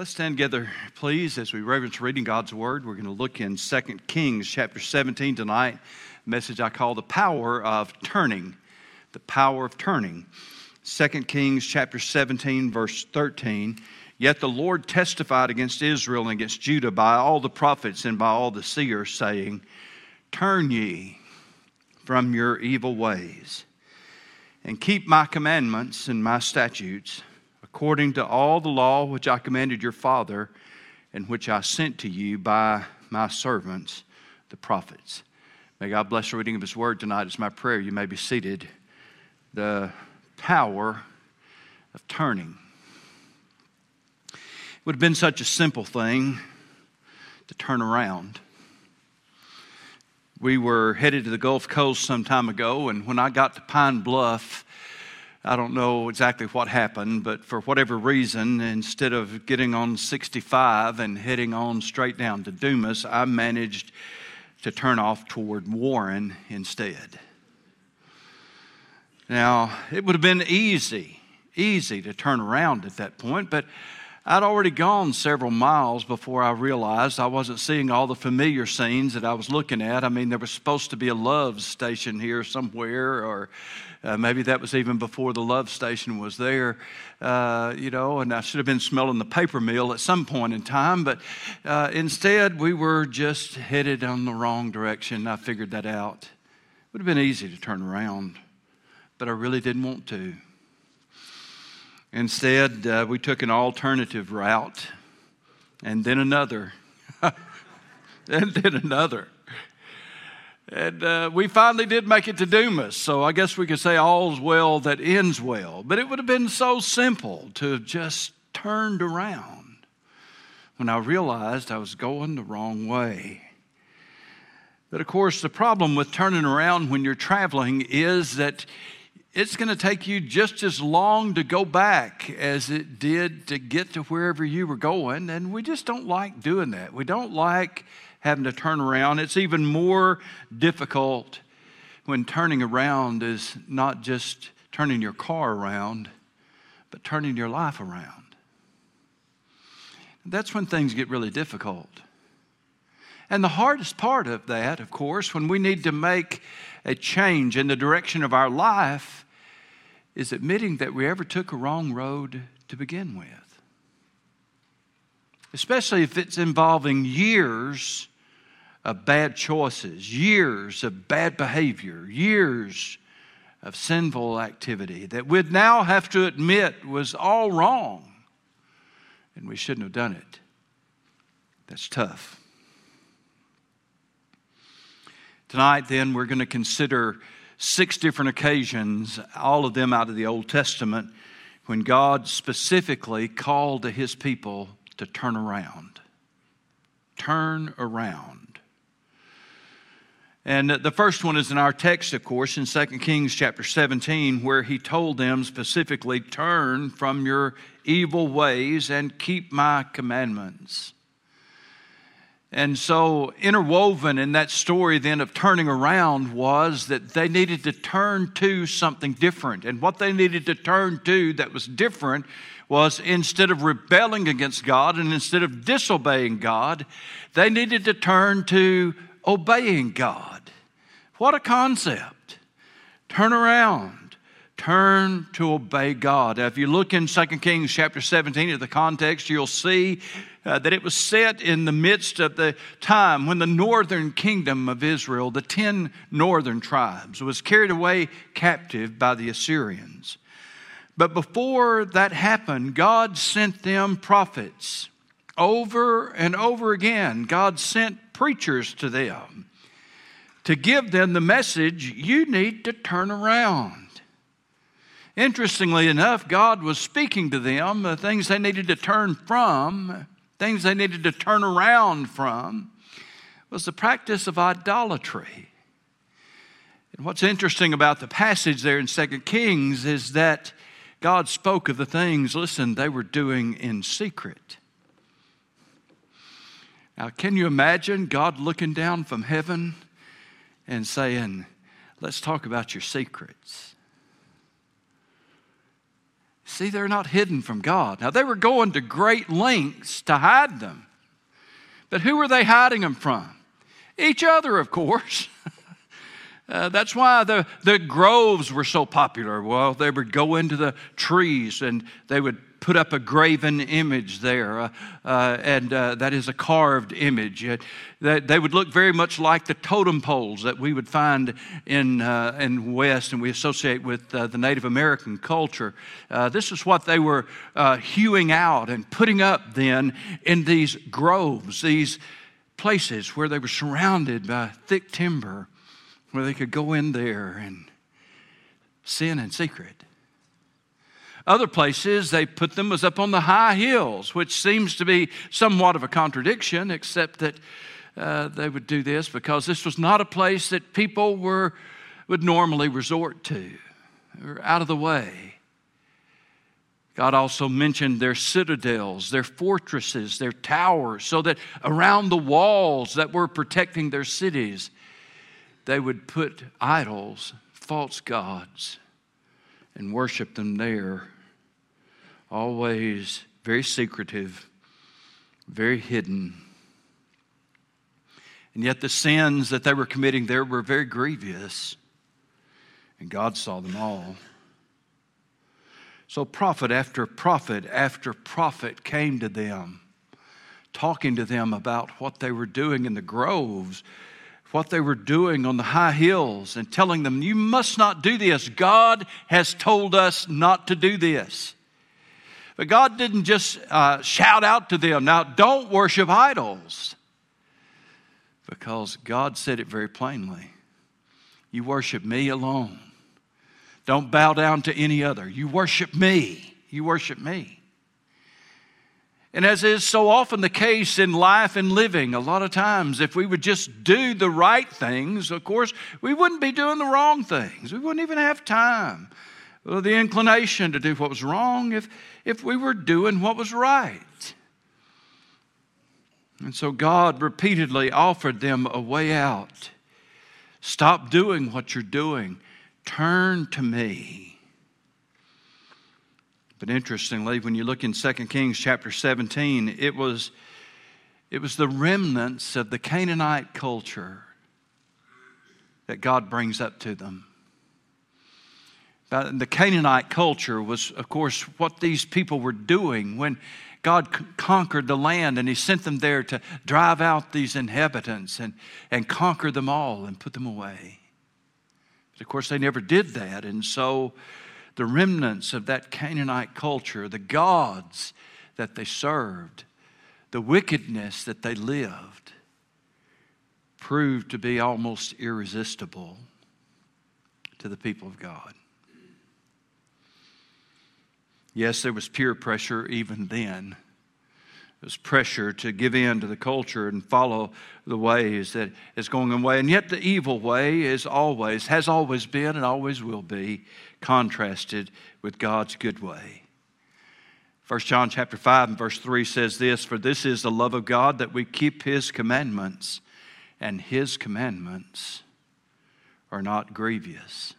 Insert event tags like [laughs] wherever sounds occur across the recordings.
Let's stand together, please, as we reverence reading God's Word. We're going to look in 2 Kings chapter 17 tonight, message I call The Power of Turning. The Power of Turning. 2 Kings chapter 17, verse 13. Yet the Lord testified against Israel and against Judah by all the prophets and by all the seers, saying, Turn ye from your evil ways, and keep my commandments and my statutes according to all the law which I commanded your father and which I sent to you by my servants, the prophets. May God bless the reading of his word tonight. It's my prayer. You may be seated. The power of turning. It would have been such a simple thing to turn around. We were headed to the Gulf Coast some time ago, and when I got to Pine Bluff, I don't know exactly what happened, but for whatever reason, instead of getting on 65 and heading on straight down to Dumas, I managed to turn off toward Warren instead. Now, it would have been easy, easy to turn around at that point, but I'd already gone several miles before I realized I wasn't seeing all the familiar scenes that I was looking at. I mean, there was supposed to be a love station here somewhere, or uh, maybe that was even before the love station was there, uh, you know, and I should have been smelling the paper mill at some point in time. But uh, instead, we were just headed on the wrong direction. I figured that out. It would have been easy to turn around, but I really didn't want to. Instead, uh, we took an alternative route and then another, [laughs] and then another. And uh, we finally did make it to Dumas, so I guess we could say all's well that ends well. But it would have been so simple to have just turned around when I realized I was going the wrong way. But of course, the problem with turning around when you're traveling is that it's going to take you just as long to go back as it did to get to wherever you were going. And we just don't like doing that. We don't like having to turn around. It's even more difficult when turning around is not just turning your car around, but turning your life around. That's when things get really difficult. And the hardest part of that, of course, when we need to make a change in the direction of our life, is admitting that we ever took a wrong road to begin with. Especially if it's involving years of bad choices, years of bad behavior, years of sinful activity that we'd now have to admit was all wrong and we shouldn't have done it. That's tough. Tonight, then, we're going to consider six different occasions, all of them out of the Old Testament, when God specifically called to his people to turn around. Turn around. And the first one is in our text, of course, in 2 Kings chapter 17, where he told them specifically, Turn from your evil ways and keep my commandments. And so, interwoven in that story then of turning around was that they needed to turn to something different. And what they needed to turn to that was different was instead of rebelling against God and instead of disobeying God, they needed to turn to obeying God. What a concept. Turn around. Turn to obey God. If you look in 2 Kings chapter 17 at the context, you'll see uh, that it was set in the midst of the time when the northern kingdom of Israel, the 10 northern tribes, was carried away captive by the Assyrians. But before that happened, God sent them prophets over and over again. God sent preachers to them to give them the message you need to turn around. Interestingly enough, God was speaking to them the things they needed to turn from, things they needed to turn around from, was the practice of idolatry. And what's interesting about the passage there in 2 Kings is that God spoke of the things, listen, they were doing in secret. Now, can you imagine God looking down from heaven and saying, Let's talk about your secrets? See, they're not hidden from God. Now, they were going to great lengths to hide them. But who were they hiding them from? Each other, of course. [laughs] Uh, that's why the, the groves were so popular. Well, they would go into the trees and they would put up a graven image there, uh, uh, and uh, that is a carved image. Uh, they, would look very much like the totem poles that we would find in, uh, in West and we associate with uh, the Native American culture. this is what they were hewing out and putting up then in these groves, these places where they were surrounded by thick timber where they could go in there and sin in secret. Other places, they put them was up on the high hills, which seems to be somewhat of a contradiction, except that uh, they would do this because this was not a place that people were, would normally resort to. out of the way. God also mentioned their citadels, their fortresses, their towers, so that around the walls that were protecting their cities, they would put idols, false gods, and worship them there. Always very secretive, very hidden. And yet, the sins that they were committing there were very grievous, and God saw them all. So, prophet after prophet after prophet came to them, talking to them about what they were doing in the groves what they were doing on the high hills and telling them, You must not do this. God has told us not to do this. But God didn't just uh, shout out to them, Now, don't worship idols. Because God said it very plainly You worship me alone. Don't bow down to any other. You worship me. You worship me. And as is so often the case in life and living, a lot of times, if we would just do the right things, of course, we wouldn't be doing the wrong things. We wouldn't even have time or the inclination to do what was wrong if, if we were doing what was right. And so God repeatedly offered them a way out. Stop doing what you're doing, turn to me. But interestingly, when you look in 2 Kings chapter 17, it was, it was the remnants of the Canaanite culture that God brings up to them. the Canaanite culture was, of course, what these people were doing when God c- conquered the land and He sent them there to drive out these inhabitants and, and conquer them all and put them away. But of course, they never did that. And so the remnants of that Canaanite culture, the gods that they served, the wickedness that they lived, proved to be almost irresistible to the people of God. Yes, there was peer pressure even then. There was pressure to give in to the culture and follow the ways that is going away. And yet, the evil way is always, has always been, and always will be contrasted with God's good way. 1 John chapter 5 and verse 3 says this, For this is the love of God that we keep his commandments, and his commandments are not grievous.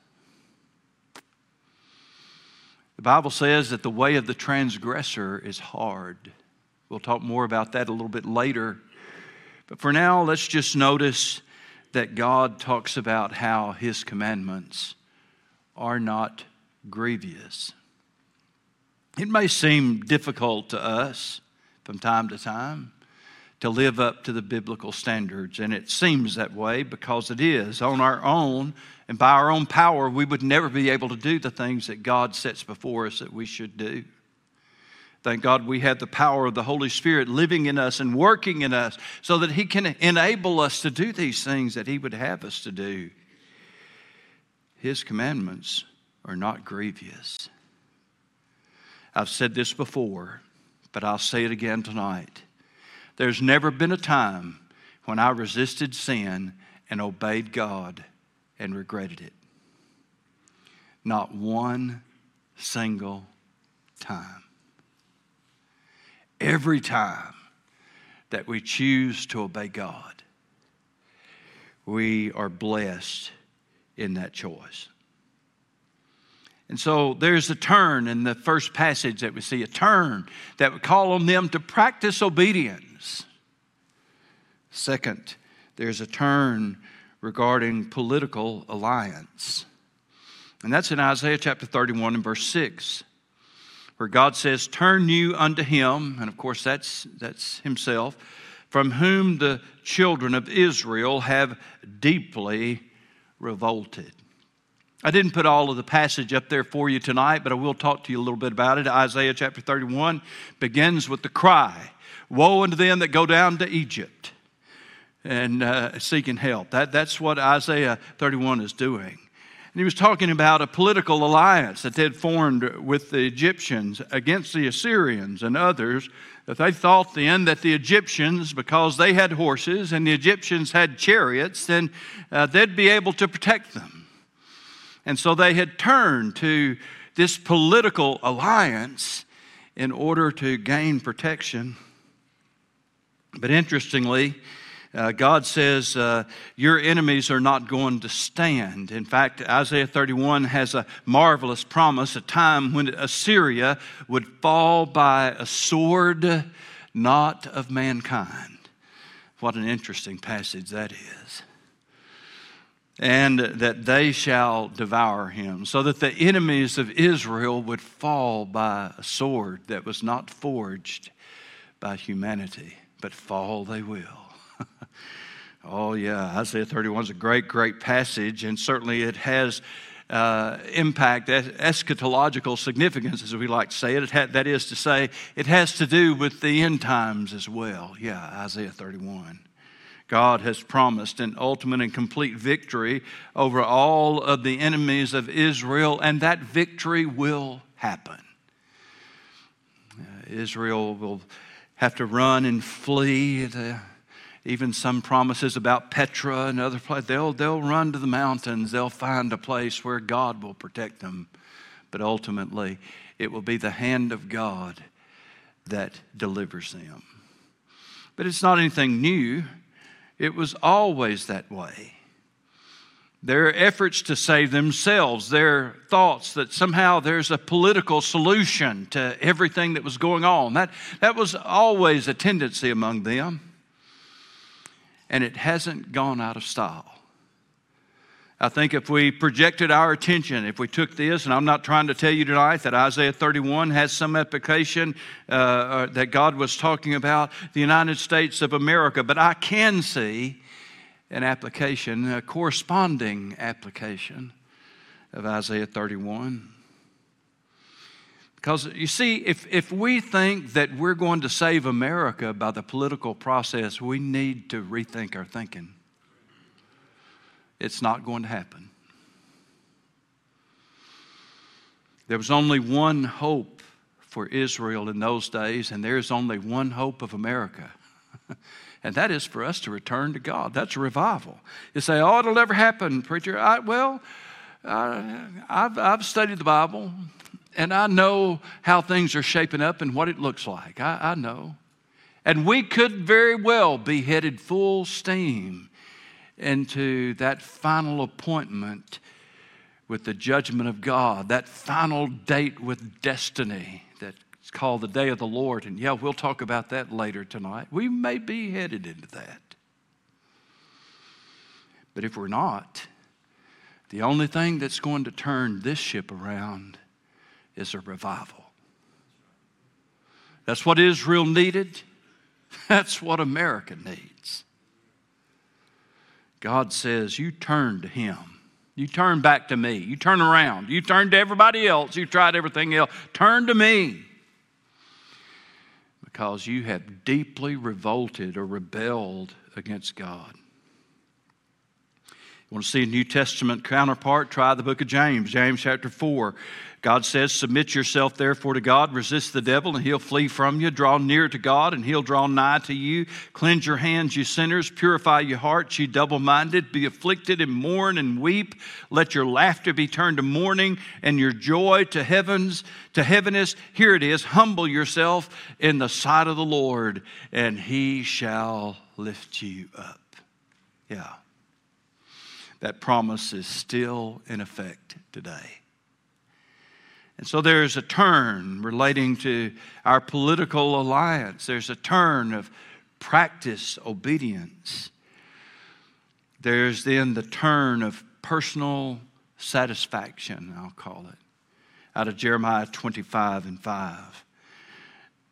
The Bible says that the way of the transgressor is hard. We'll talk more about that a little bit later. But for now, let's just notice that God talks about how his commandments are not grievous. It may seem difficult to us from time to time to live up to the biblical standards, and it seems that way because it is. On our own and by our own power, we would never be able to do the things that God sets before us that we should do. Thank God we have the power of the Holy Spirit living in us and working in us so that He can enable us to do these things that He would have us to do. His commandments are not grievous. I've said this before, but I'll say it again tonight. There's never been a time when I resisted sin and obeyed God and regretted it. Not one single time. Every time that we choose to obey God, we are blessed in that choice. And so there's a turn in the first passage that we see a turn that would call on them to practice obedience. Second, there's a turn regarding political alliance. And that's in Isaiah chapter 31 and verse 6, where God says, Turn you unto him, and of course that's, that's himself, from whom the children of Israel have deeply revolted. I didn't put all of the passage up there for you tonight, but I will talk to you a little bit about it. Isaiah chapter 31 begins with the cry Woe unto them that go down to Egypt and uh, seeking help. That, that's what Isaiah 31 is doing. And he was talking about a political alliance that they had formed with the Egyptians against the Assyrians and others. That they thought then that the Egyptians, because they had horses and the Egyptians had chariots, then uh, they'd be able to protect them. And so they had turned to this political alliance in order to gain protection. But interestingly, uh, God says, uh, Your enemies are not going to stand. In fact, Isaiah 31 has a marvelous promise a time when Assyria would fall by a sword, not of mankind. What an interesting passage that is and that they shall devour him, so that the enemies of Israel would fall by a sword that was not forged by humanity, but fall they will. Oh, yeah, Isaiah 31 is a great, great passage, and certainly it has. Uh, impact, eschatological significance, as we like to say it. it had, that is to say, it has to do with the end times as well. Yeah, Isaiah 31. God has promised an ultimate and complete victory over all of the enemies of Israel, and that victory will happen. Uh, Israel will have to run and flee. The, even some promises about Petra and other places. They'll, they'll run to the mountains. They'll find a place where God will protect them. But ultimately, it will be the hand of God that delivers them. But it's not anything new. It was always that way. Their efforts to save themselves, their thoughts that somehow there's a political solution to everything that was going on, that, that was always a tendency among them. And it hasn't gone out of style. I think if we projected our attention, if we took this, and I'm not trying to tell you tonight that Isaiah 31 has some application uh, uh, that God was talking about the United States of America, but I can see an application, a corresponding application of Isaiah 31. Because you see, if, if we think that we're going to save America by the political process, we need to rethink our thinking it's not going to happen. There was only one hope for Israel in those days, and there's only one hope of America. [laughs] and that is for us to return to God. That's a revival. You say, oh, it'll never happen, preacher. I, well, I've, I've studied the Bible, and I know how things are shaping up and what it looks like. I, I know. And we could very well be headed full steam into that final appointment with the judgment of God, that final date with destiny that's called the day of the Lord. And yeah, we'll talk about that later tonight. We may be headed into that. But if we're not, the only thing that's going to turn this ship around is a revival. That's what Israel needed. [laughs] That's what America needs. God says, You turn to Him. You turn back to me. You turn around. You turn to everybody else. You tried everything else. Turn to me. Because you have deeply revolted or rebelled against God. Want to see a New Testament counterpart? Try the book of James, James chapter 4. God says, Submit yourself therefore to God, resist the devil, and he'll flee from you. Draw near to God, and he'll draw nigh to you. Cleanse your hands, you sinners. Purify your hearts, you double minded. Be afflicted and mourn and weep. Let your laughter be turned to mourning, and your joy to heavens, to heaviness. Here it is humble yourself in the sight of the Lord, and he shall lift you up. Yeah. That promise is still in effect today. And so there's a turn relating to our political alliance. There's a turn of practice obedience. There's then the turn of personal satisfaction, I'll call it, out of Jeremiah 25 and 5.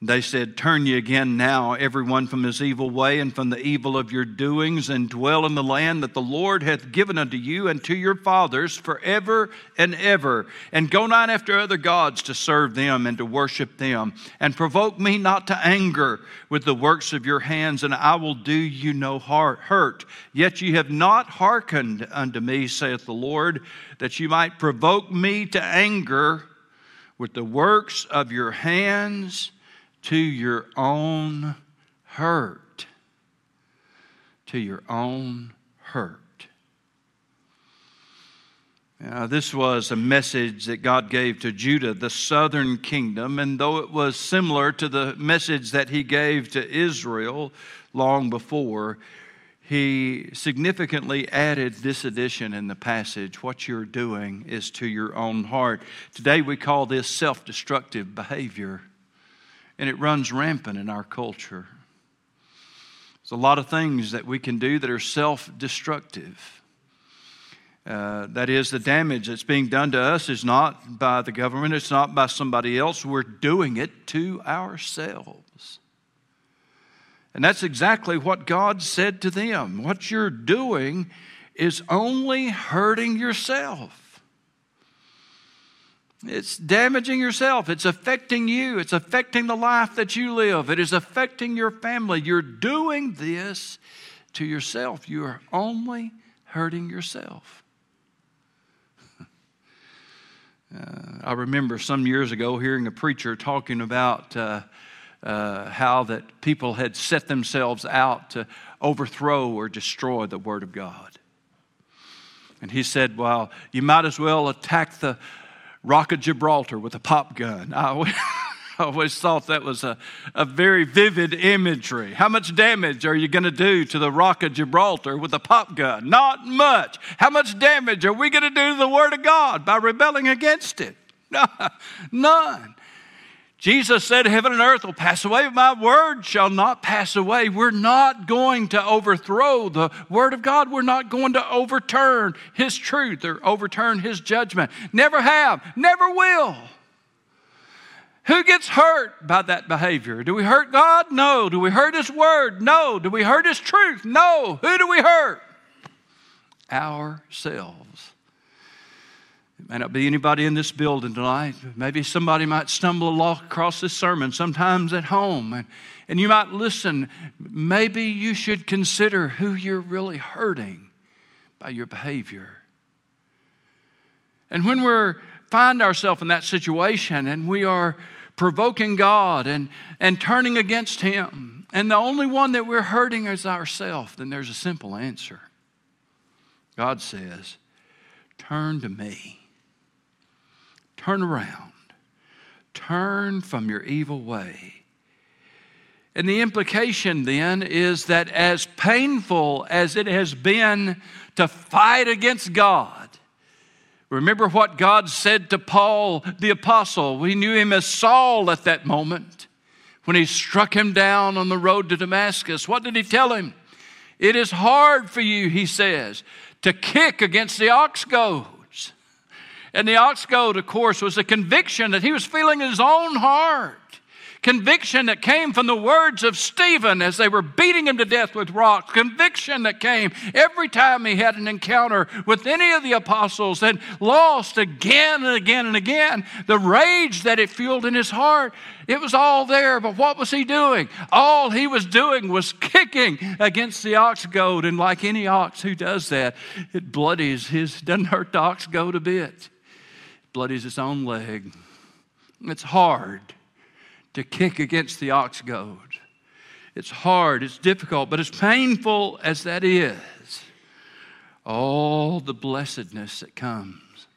They said, Turn ye again now, everyone from his evil way and from the evil of your doings, and dwell in the land that the Lord hath given unto you and to your fathers forever and ever. And go not after other gods to serve them and to worship them. And provoke me not to anger with the works of your hands, and I will do you no hurt. Yet ye have not hearkened unto me, saith the Lord, that ye might provoke me to anger with the works of your hands to your own hurt. To your own hurt. Now, this was a message that God gave to Judah, the southern kingdom, and though it was similar to the message that he gave to Israel long before, he significantly added this addition in the passage what you're doing is to your own heart. Today we call this self destructive behavior and it runs rampant in our culture. There's a lot of things that we can do that are self destructive. Uh, that is, the damage that's being done to us is not by the government, it's not by somebody else. We're doing it to ourselves. And that's exactly what God said to them. What you're doing is only hurting yourself. It's damaging yourself. It's affecting you. It's affecting the life that you live. It is affecting your family. You're doing this to yourself. You are only hurting yourself. [laughs] Uh, I remember some years ago hearing a preacher talking about uh, uh, how that people had set themselves out to overthrow or destroy the Word of God. And he said, Well, you might as well attack the, Rock of Gibraltar with a pop gun. [laughs] I always, thought that was a, a very vivid imagery. How much damage are you going to do to the Rock of Gibraltar with a pop gun? Not much. How much damage are we going to do to the Word of God by rebelling against it? [laughs] None. Jesus said, Heaven and earth will pass away, but my word shall not pass away. We're not going to overthrow the word of God. We're not going to overturn his truth or overturn his judgment. Never have, never will. Who gets hurt by that behavior? Do we hurt God? No. Do we hurt his word? No. Do we hurt his truth? No. Who do we hurt? Ourselves. May not be anybody in this building tonight. Maybe somebody might stumble across this sermon sometimes at home, and, and you might listen. Maybe you should consider who you're really hurting by your behavior. And when we find ourselves in that situation and we are provoking God and, and turning against Him, and the only one that we're hurting is ourselves, then there's a simple answer. God says, Turn to me. Turn around. Turn from your evil way. And the implication then is that as painful as it has been to fight against God, remember what God said to Paul the apostle. We knew him as Saul at that moment when he struck him down on the road to Damascus. What did he tell him? It is hard for you, he says, to kick against the ox goad. And the ox goad, of course, was a conviction that he was feeling in his own heart. Conviction that came from the words of Stephen as they were beating him to death with rocks. Conviction that came every time he had an encounter with any of the apostles and lost again and again and again. The rage that it fueled in his heart, it was all there. But what was he doing? All he was doing was kicking against the ox goad. And like any ox who does that, it bloodies his, doesn't hurt the ox goad a bit bloodies his own leg. It's hard to kick against the ox goad. It's hard, it's difficult, but as painful as that is, all the blessedness that comes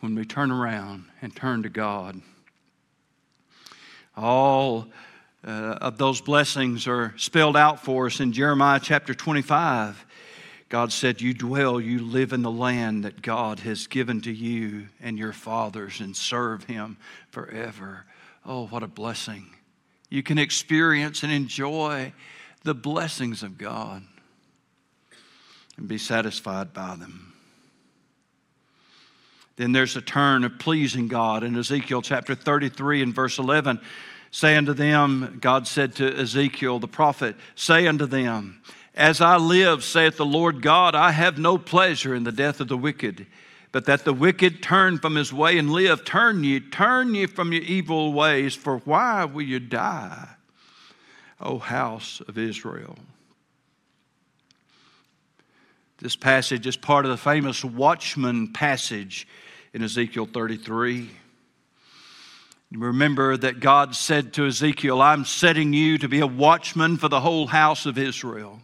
when we turn around and turn to God. All uh, of those blessings are spelled out for us in Jeremiah chapter 25. God said, You dwell, you live in the land that God has given to you and your fathers and serve Him forever. Oh, what a blessing. You can experience and enjoy the blessings of God and be satisfied by them. Then there's a turn of pleasing God in Ezekiel chapter 33 and verse 11. saying unto them, God said to Ezekiel the prophet, Say unto them, as I live, saith the Lord God, I have no pleasure in the death of the wicked, but that the wicked turn from his way and live. Turn ye, turn ye from your evil ways, for why will you die, O house of Israel? This passage is part of the famous watchman passage in Ezekiel 33. Remember that God said to Ezekiel, I'm setting you to be a watchman for the whole house of Israel.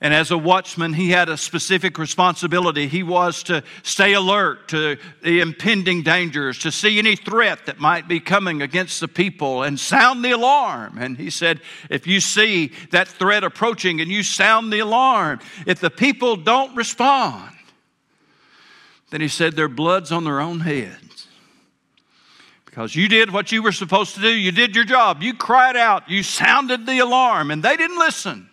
And as a watchman, he had a specific responsibility. He was to stay alert to the impending dangers, to see any threat that might be coming against the people and sound the alarm. And he said, if you see that threat approaching and you sound the alarm, if the people don't respond, then he said, their blood's on their own heads. Because you did what you were supposed to do, you did your job, you cried out, you sounded the alarm, and they didn't listen.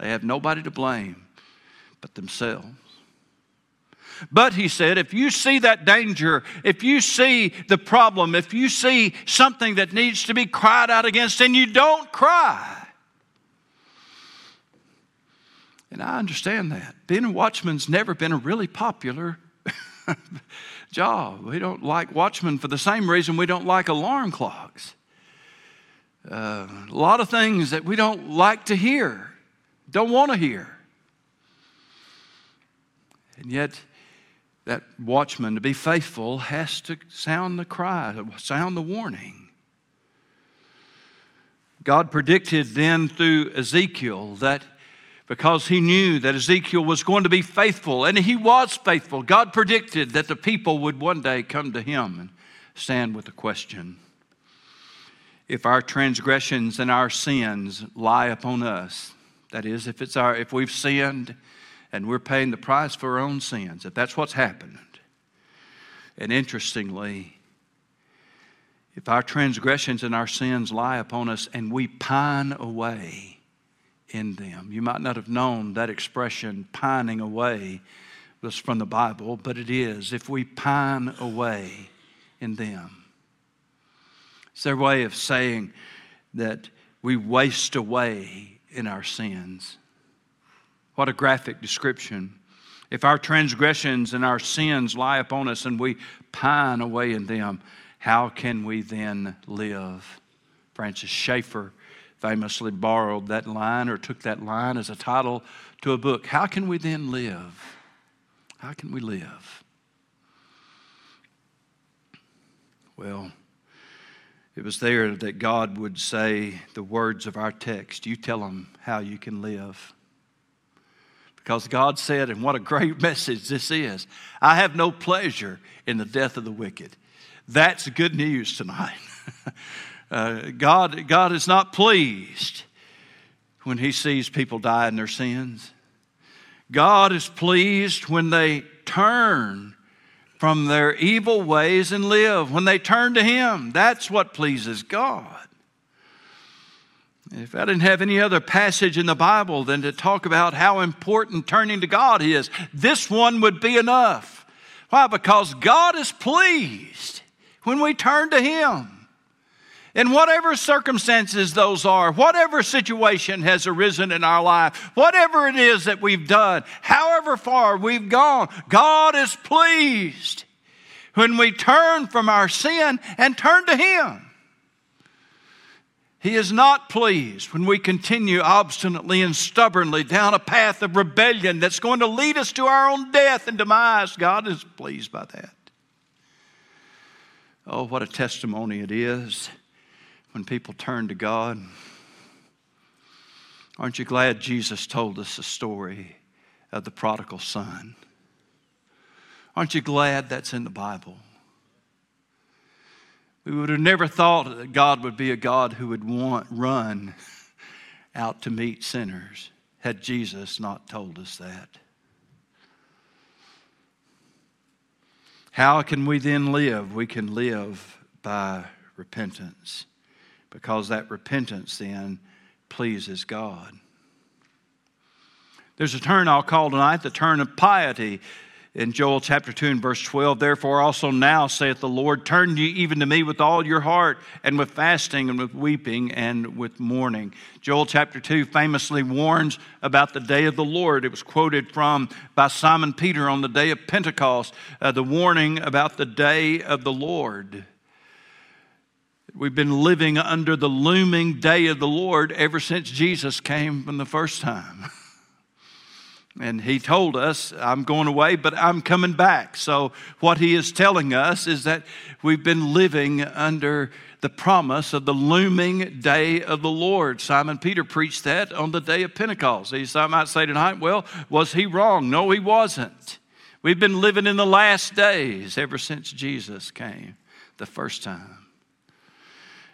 They have nobody to blame but themselves. But he said, if you see that danger, if you see the problem, if you see something that needs to be cried out against, and you don't cry. And I understand that. Being a watchman's never been a really popular [laughs] job. We don't like watchmen for the same reason we don't like alarm clocks. Uh, a lot of things that we don't like to hear don't want to hear. And yet, that watchman, to be faithful, has to sound the cry, sound the warning. God predicted then through Ezekiel that because he knew that Ezekiel was going to be faithful, and he was faithful, God predicted that the people would one day come to him and stand with a question. If our transgressions and our sins lie upon us, that is, if it's our if we've sinned and we're paying the price for our own sins, if that's what's happened. And interestingly, if our transgressions and our sins lie upon us and we pine away in them, you might not have known that expression, pining away, was from the Bible, but it is. If we pine away in them, it's their way of saying that we waste away in our sins. What a graphic description. If our transgressions and our sins lie upon us and we pine away in them, how can we then live? Francis Schaeffer famously borrowed that line or took that line as a title to a book. How can we then live? How can we live? Well, it was there that God would say the words of our text. You tell them how you can live. Because God said, and what a great [laughs] message this is I have no pleasure in the death of the wicked. That's good news tonight. [laughs] uh, God, God is not pleased when He sees people die in their sins. God is pleased when they turn from their evil ways and live. When they turn to Him, that's what pleases God. If I didn't have any other passage in the Bible than to talk about how important turning to God is, this one would be enough. Why? Because God is pleased when we turn to Him. In whatever circumstances those are, whatever situation has arisen in our life, whatever it is that we've done, however far we've gone, God is pleased when we turn from our sin and turn to Him. He is not pleased when we continue obstinately and stubbornly down a path of rebellion that's going to lead us to our own death and demise. God is pleased by that. Oh, what a testimony it is when people turn to God. Aren't you glad Jesus told us the story of the prodigal son? Aren't you glad that's in the Bible? We would have never thought that God would be a God who would want run out to meet sinners. had Jesus not told us that. How can we then live? We can live by repentance because that repentance then pleases God. There's a turn I'll call tonight the turn of piety in Joel chapter 2 and verse 12, therefore also now saith the Lord, turn ye even to me with all your heart, and with fasting, and with weeping, and with mourning. Joel chapter 2 famously warns about the day of the Lord. It was quoted from by Simon Peter on the day of Pentecost, uh, the warning about the day of the Lord. We've been living under the looming day of the Lord ever since Jesus came from the first time. [laughs] And he told us, I'm going away, but I'm coming back. So, what he is telling us is that we've been living under the promise of the looming day of the Lord. Simon Peter preached that on the day of Pentecost. He might say tonight, well, was he wrong? No, he wasn't. We've been living in the last days ever since Jesus came the first time.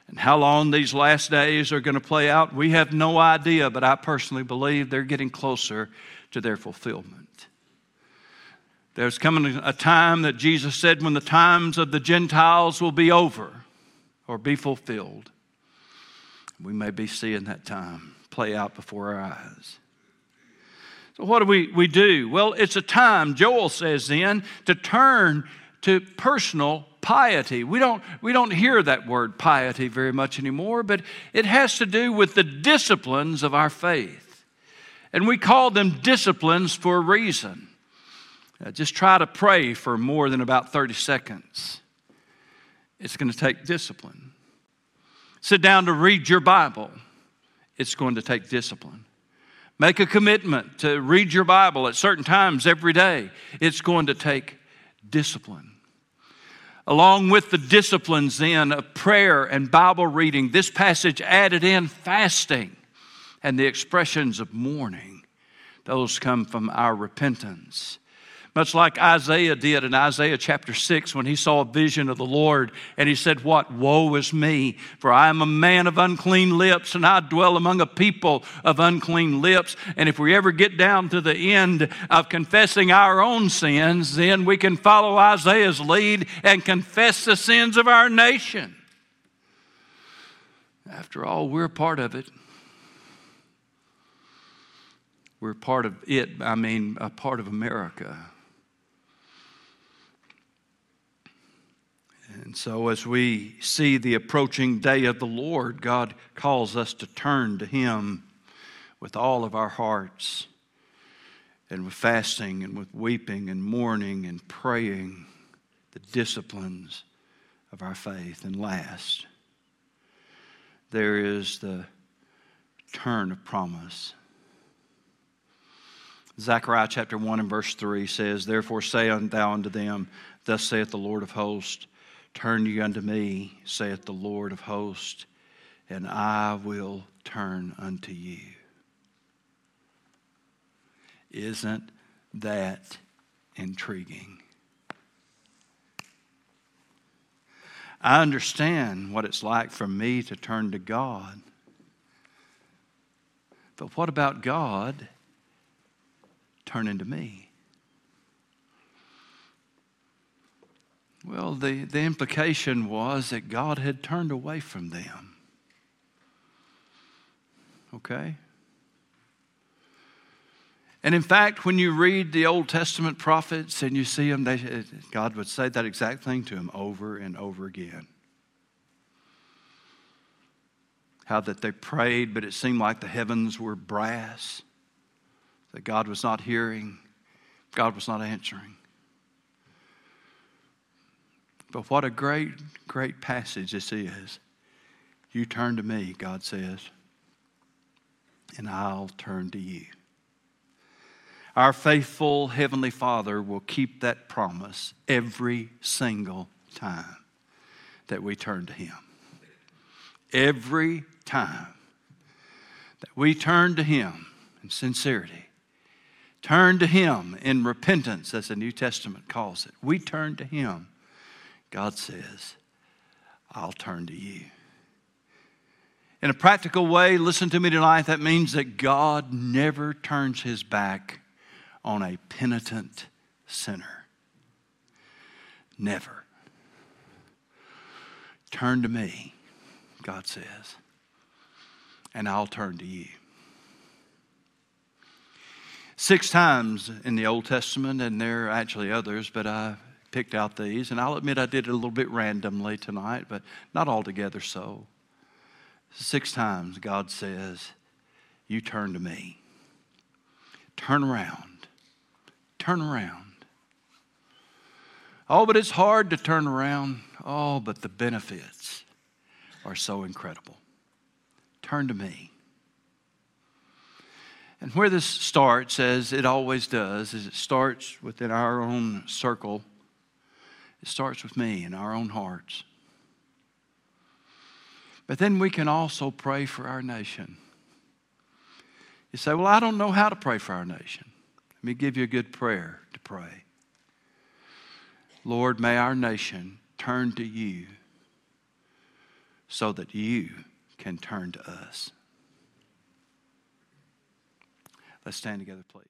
And how long these last days are going to play out, we have no idea, but I personally believe they're getting closer to their fulfillment. There's coming a time that Jesus said when the times of the Gentiles will be over or be fulfilled. We may be seeing that time play out before our eyes. So, what do we, we do? Well, it's a time, Joel says then, to turn to personal piety. We don't, we don't hear that word piety very much anymore, but it has to do with the disciplines of our faith. And we call them disciplines for a reason. Uh, just try to pray for more than about 30 seconds. It's going to take discipline. Sit down to read your Bible. It's going to take discipline. Make a commitment to read your Bible at certain times every day. It's going to take discipline. Along with the disciplines then of prayer and Bible reading, this passage added in fasting and the expressions of mourning. Those come from our repentance. Much like Isaiah did in Isaiah chapter 6 when he saw a vision of the Lord and he said, What? Woe is me, for I am a man of unclean lips and I dwell among a people of unclean lips. And if we ever get down to the end of confessing our own sins, then we can follow Isaiah's lead and confess the sins of our nation. After all, we're part of it. We're part of it, I mean, a part of America. And so, as we see the approaching day of the Lord, God calls us to turn to Him with all of our hearts, and with fasting, and with weeping, and mourning, and praying, the disciplines of our faith. And last, there is the turn of promise. Zechariah chapter 1 and verse 3 says, Therefore say thou unto them, Thus saith the Lord of hosts, Turn ye unto me, saith the Lord of hosts, and I will turn unto you. Isn't that intriguing? I understand what it's like for me to turn to God. But what about God turning to me? Well, the, the implication was that God had turned away from them. Okay? And in fact, when you read the Old Testament prophets and you see them, they, God would say that exact thing to them over and over again. How that they prayed, but it seemed like the heavens were brass that God was not hearing, God was not answering. But what a great, great passage this is. You turn to me, God says, and I'll turn to you. Our faithful Heavenly Father will keep that promise every single time that we turn to Him. Every time that we turn to Him in sincerity, Turn to Him in repentance, as the New Testament calls it. We turn to Him. God says, I'll turn to you. In a practical way, listen to me tonight, that means that God never turns his back on a penitent sinner. Never. Turn to me, God says, and I'll turn to you. Six times in the Old Testament, and there are actually others, but I picked out these, and I'll admit I did it a little bit randomly tonight, but not altogether so. Six times God says, You turn to me. Turn around. Turn around. Oh, but it's hard to turn around. Oh, but the benefits are so incredible. Turn to me. And where this starts, as it always does, is it starts within our own circle. It starts with me in our own hearts. But then we can also pray for our nation. You say, Well, I don't know how to pray for our nation. Let me give you a good prayer to pray. Lord, may our nation turn to you so that you can turn to us. Let's stand together, please.